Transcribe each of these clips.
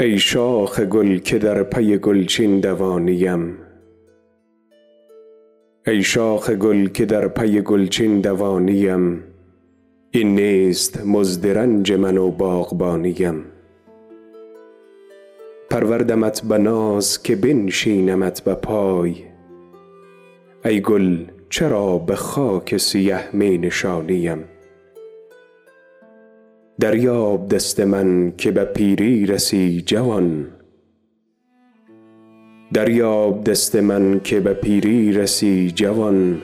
ای شاخ گل که در پی گلچین دوانیم. ای شاخ گل که در پی گلچین دوانیم. این نیست مزد رنج من و باغبانیم. پروردمت به ناز که بنشینمت به پای. ای گل چرا به خاک سیه می نشانیم؟ دریاب دست من که به پیری رسی جوان. دریاب دست من که به پیری رسی جوان.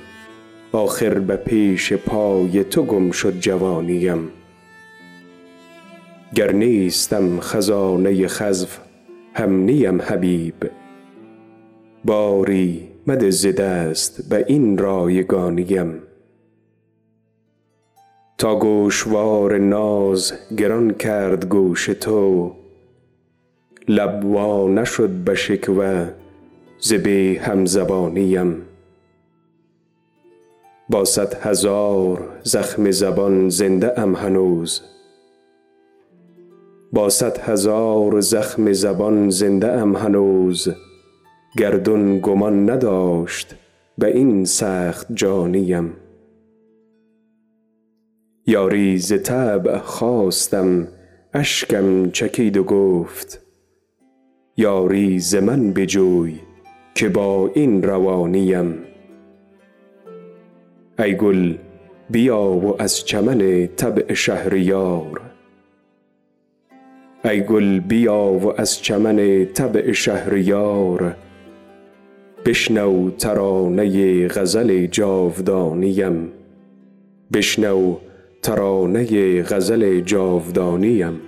آخر به پیش پای تو گم شد جوانیم. گر نیستم خزانه خزف هم نیم حبیب. باری مده ز دست به این رایگانیم. تا گوشوار ناز گران کرد گوش تو. لب وا نشد به شکوه ز بی همزبانیم. با صد هزار زخم زبان زنده ام هنوز. با صد هزار زخم زبان زنده ام هنوز. گردون گمان نداشت به این سخت جانیم. یاری ز طبع خواستم اشکم چکید و گفت یاری ز من بجوی که با این روانیم. ای گل بیا و از چمن طبع شهریار. ای گل بیا و از چمن طبع شهریار. بشنو ترانه غزل جاودانیم. بشنو ترانه غزل جاودانیم.